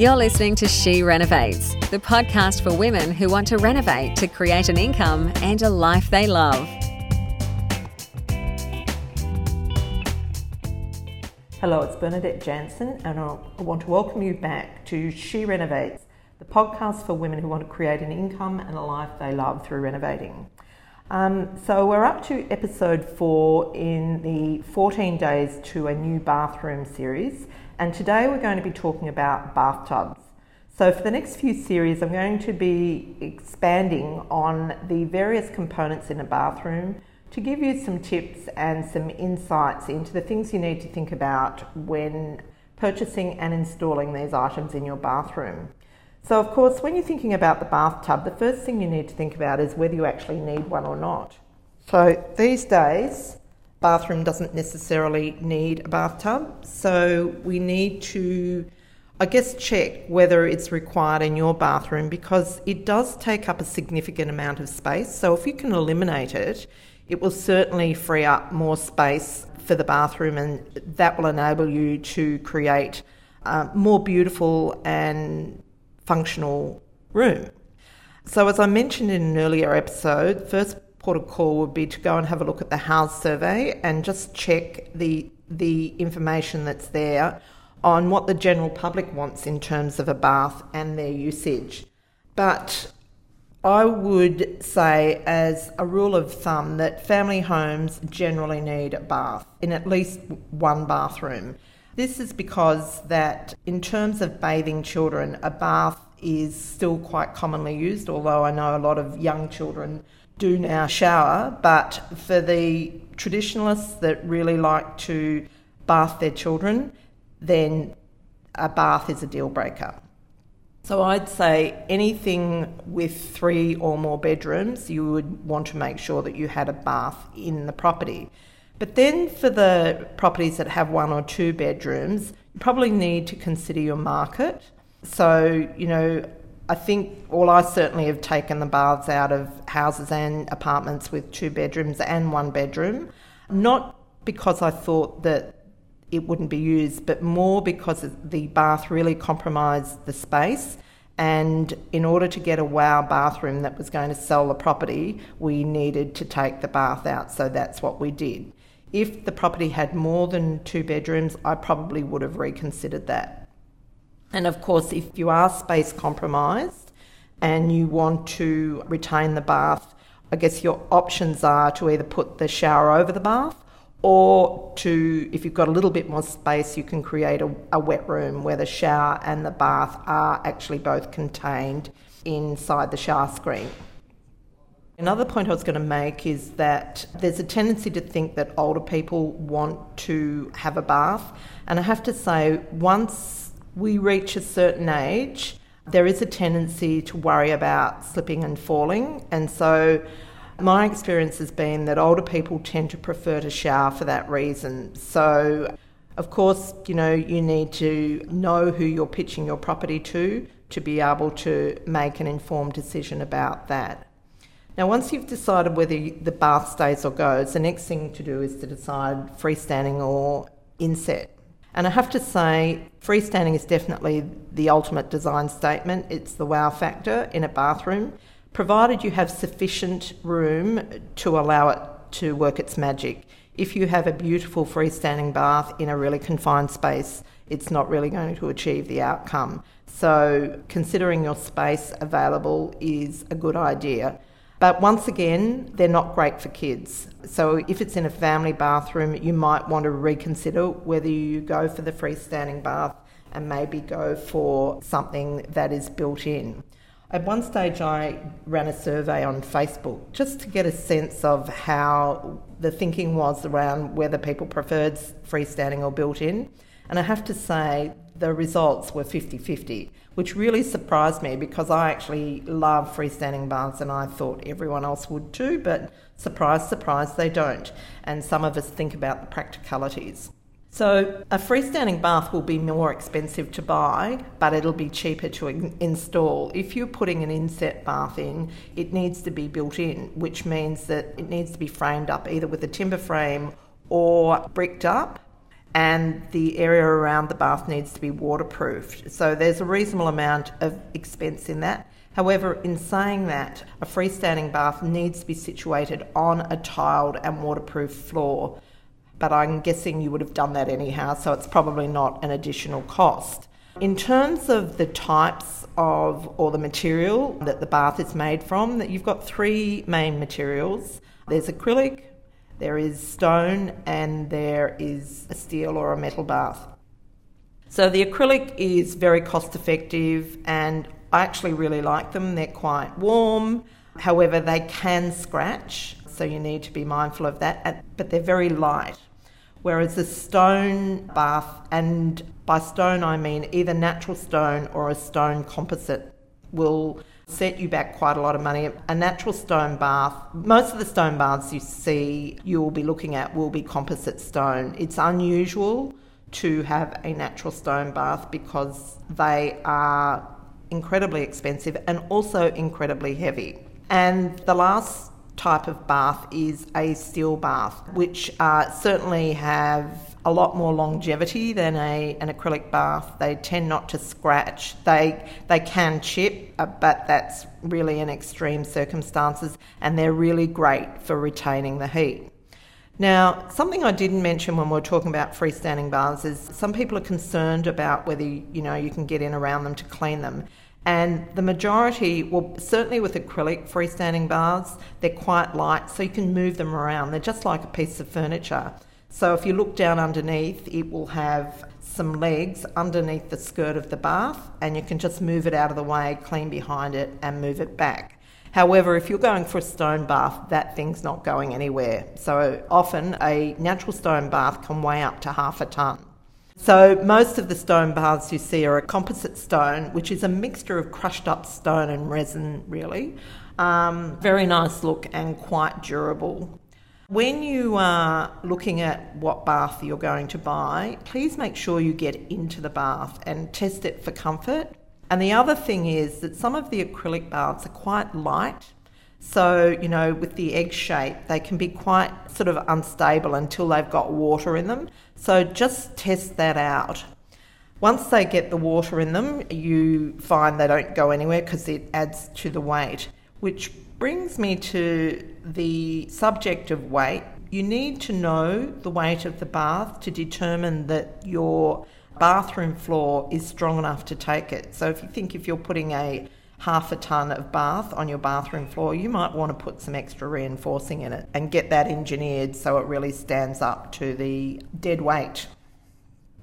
You're listening to She Renovates, the podcast for women who want to renovate to create an income and a life they love. Hello, it's Bernadette Janson, and I want to welcome you back to She Renovates, the podcast for women who want to create an income and a life they love through renovating. Um, so, we're up to episode four in the 14 Days to a New Bathroom series, and today we're going to be talking about bathtubs. So, for the next few series, I'm going to be expanding on the various components in a bathroom to give you some tips and some insights into the things you need to think about when purchasing and installing these items in your bathroom. So, of course, when you're thinking about the bathtub, the first thing you need to think about is whether you actually need one or not. So, these days, bathroom doesn't necessarily need a bathtub, so we need to, I guess, check whether it's required in your bathroom because it does take up a significant amount of space. So, if you can eliminate it, it will certainly free up more space for the bathroom, and that will enable you to create uh, more beautiful and functional room. So, as I mentioned in an earlier episode, first port of call would be to go and have a look at the house survey and just check the the information that's there on what the general public wants in terms of a bath and their usage. But I would say, as a rule of thumb, that family homes generally need a bath in at least one bathroom. This is because that in terms of bathing children, a bath is still quite commonly used, although I know a lot of young children do now shower, but for the traditionalists that really like to bath their children, then a bath is a deal breaker. So I'd say anything with three or more bedrooms, you would want to make sure that you had a bath in the property. But then for the properties that have one or two bedrooms, you probably need to consider your market. So, you know, I think, well, I certainly have taken the baths out of houses and apartments with two bedrooms and one bedroom, not because I thought that it wouldn't be used, but more because the bath really compromised the space. And in order to get a wow bathroom that was going to sell the property, we needed to take the bath out. So that's what we did. If the property had more than two bedrooms, I probably would have reconsidered that. And of course, if you are space compromised and you want to retain the bath, I guess your options are to either put the shower over the bath or to, if you've got a little bit more space, you can create a, a wet room where the shower and the bath are actually both contained inside the shower screen. Another point I was going to make is that there's a tendency to think that older people want to have a bath. And I have to say, once we reach a certain age, there is a tendency to worry about slipping and falling. And so my experience has been that older people tend to prefer to shower for that reason. So, of course, you know, you need to know who you're pitching your property to to be able to make an informed decision about that. Now, once you've decided whether the bath stays or goes, the next thing to do is to decide freestanding or inset. And I have to say, freestanding is definitely the ultimate design statement. It's the wow factor in a bathroom, provided you have sufficient room to allow it to work its magic. If you have a beautiful freestanding bath in a really confined space, it's not really going to achieve the outcome. So, considering your space available is a good idea. But once again, they're not great for kids. So if it's in a family bathroom, you might want to reconsider whether you go for the freestanding bath and maybe go for something that is built in. At one stage, I ran a survey on Facebook just to get a sense of how the thinking was around whether people preferred freestanding or built in. And I have to say, the results were 50 50, which really surprised me because I actually love freestanding baths and I thought everyone else would too, but surprise, surprise, they don't. And some of us think about the practicalities. So, a freestanding bath will be more expensive to buy, but it'll be cheaper to in- install. If you're putting an inset bath in, it needs to be built in, which means that it needs to be framed up either with a timber frame or bricked up and the area around the bath needs to be waterproofed. So there's a reasonable amount of expense in that. However, in saying that, a freestanding bath needs to be situated on a tiled and waterproof floor. But I'm guessing you would have done that anyhow, so it's probably not an additional cost. In terms of the types of or the material that the bath is made from, that you've got three main materials. There's acrylic, there is stone, and there is a steel or a metal bath. So the acrylic is very cost effective and I actually really like them. They're quite warm. However, they can scratch, so you need to be mindful of that, but they're very light. Whereas a stone bath, and by stone I mean either natural stone or a stone composite, will set you back quite a lot of money. A natural stone bath, most of the stone baths you see you will be looking at will be composite stone. It's unusual to have a natural stone bath because they are incredibly expensive and also incredibly heavy. And the last type of bath is a steel bath, which uh, certainly have a lot more longevity than a, an acrylic bath. They tend not to scratch. They they can chip, uh, but that's really in extreme circumstances, and they're really great for retaining the heat. Now, something I didn't mention when we are talking about freestanding baths is some people are concerned about whether you know you can get in around them to clean them. And the majority, well, certainly with acrylic freestanding baths, they're quite light, so you can move them around. They're just like a piece of furniture. So if you look down underneath, it will have some legs underneath the skirt of the bath, and you can just move it out of the way, clean behind it, and move it back. However, if you're going for a stone bath, that thing's not going anywhere. So often a natural stone bath can weigh up to half a tonne. So most of the stone baths you see are a composite stone, which is a mixture of crushed up stone and resin, really. Um, very nice look and quite durable. When you are looking at what bath you're going to buy, please make sure you get into the bath and test it for comfort. And the other thing is that some of the acrylic baths are quite light so, you know, with the egg shape, they can be quite sort of unstable until they've got water in them. So just test that out. Once they get the water in them, you find they don't go anywhere because it adds to the weight. Which brings me to the subject of weight. You need to know the weight of the bath to determine that your bathroom floor is strong enough to take it. So if you think if you're putting a half a tonne of bath on your bathroom floor, you might want to put some extra reinforcing in it and get that engineered so it really stands up to the dead weight.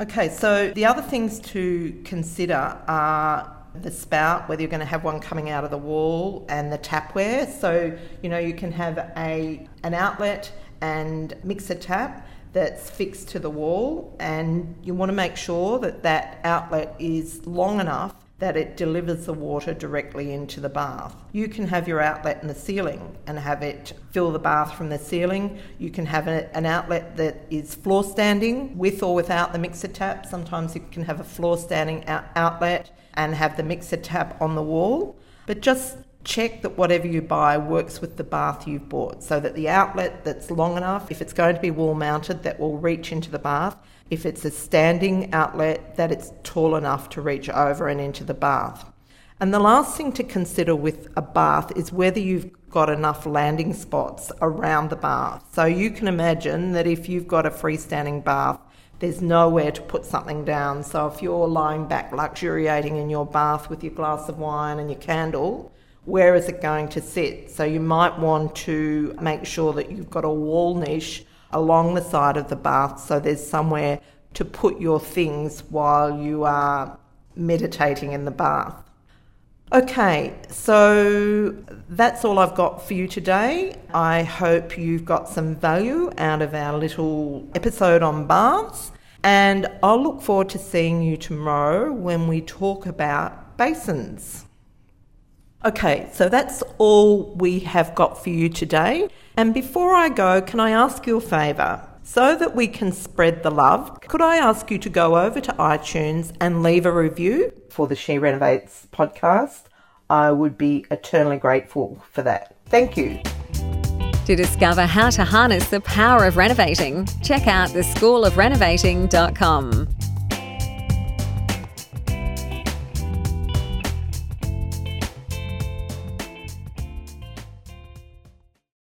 Okay, so the other things to consider are the spout, whether you're going to have one coming out of the wall, and the tapware. So, you know, you can have a an outlet and mixer tap that's fixed to the wall, and you want to make sure that that outlet is long enough that it delivers the water directly into the bath. You can have your outlet in the ceiling and have it fill the bath from the ceiling. You can have a, an outlet that is floor standing with or without the mixer tap. Sometimes you can have a floor standing out- outlet and have the mixer tap on the wall. But just check that whatever you buy works with the bath you've bought so that the outlet that's long enough, if it's going to be wall mounted, that will reach into the bath if it's a standing outlet, that it's tall enough to reach over and into the bath. And the last thing to consider with a bath is whether you've got enough landing spots around the bath. So you can imagine that if you've got a freestanding bath, there's nowhere to put something down. So if you're lying back luxuriating in your bath with your glass of wine and your candle, where is it going to sit? So you might want to make sure that you've got a wall niche along the side of the bath so there's somewhere to put your things while you are meditating in the bath. Okay, so that's all I've got for you today. I hope you've got some value out of our little episode on baths, and I'll look forward to seeing you tomorrow when we talk about basins. Okay, so that's all we have got for you today. And before I go, can I ask you a favour? So that we can spread the love, could I ask you to go over to iTunes and leave a review for the She Renovates podcast? I would be eternally grateful for that. Thank you. To discover how to harness the power of renovating, check out theschoolofrenovating.com.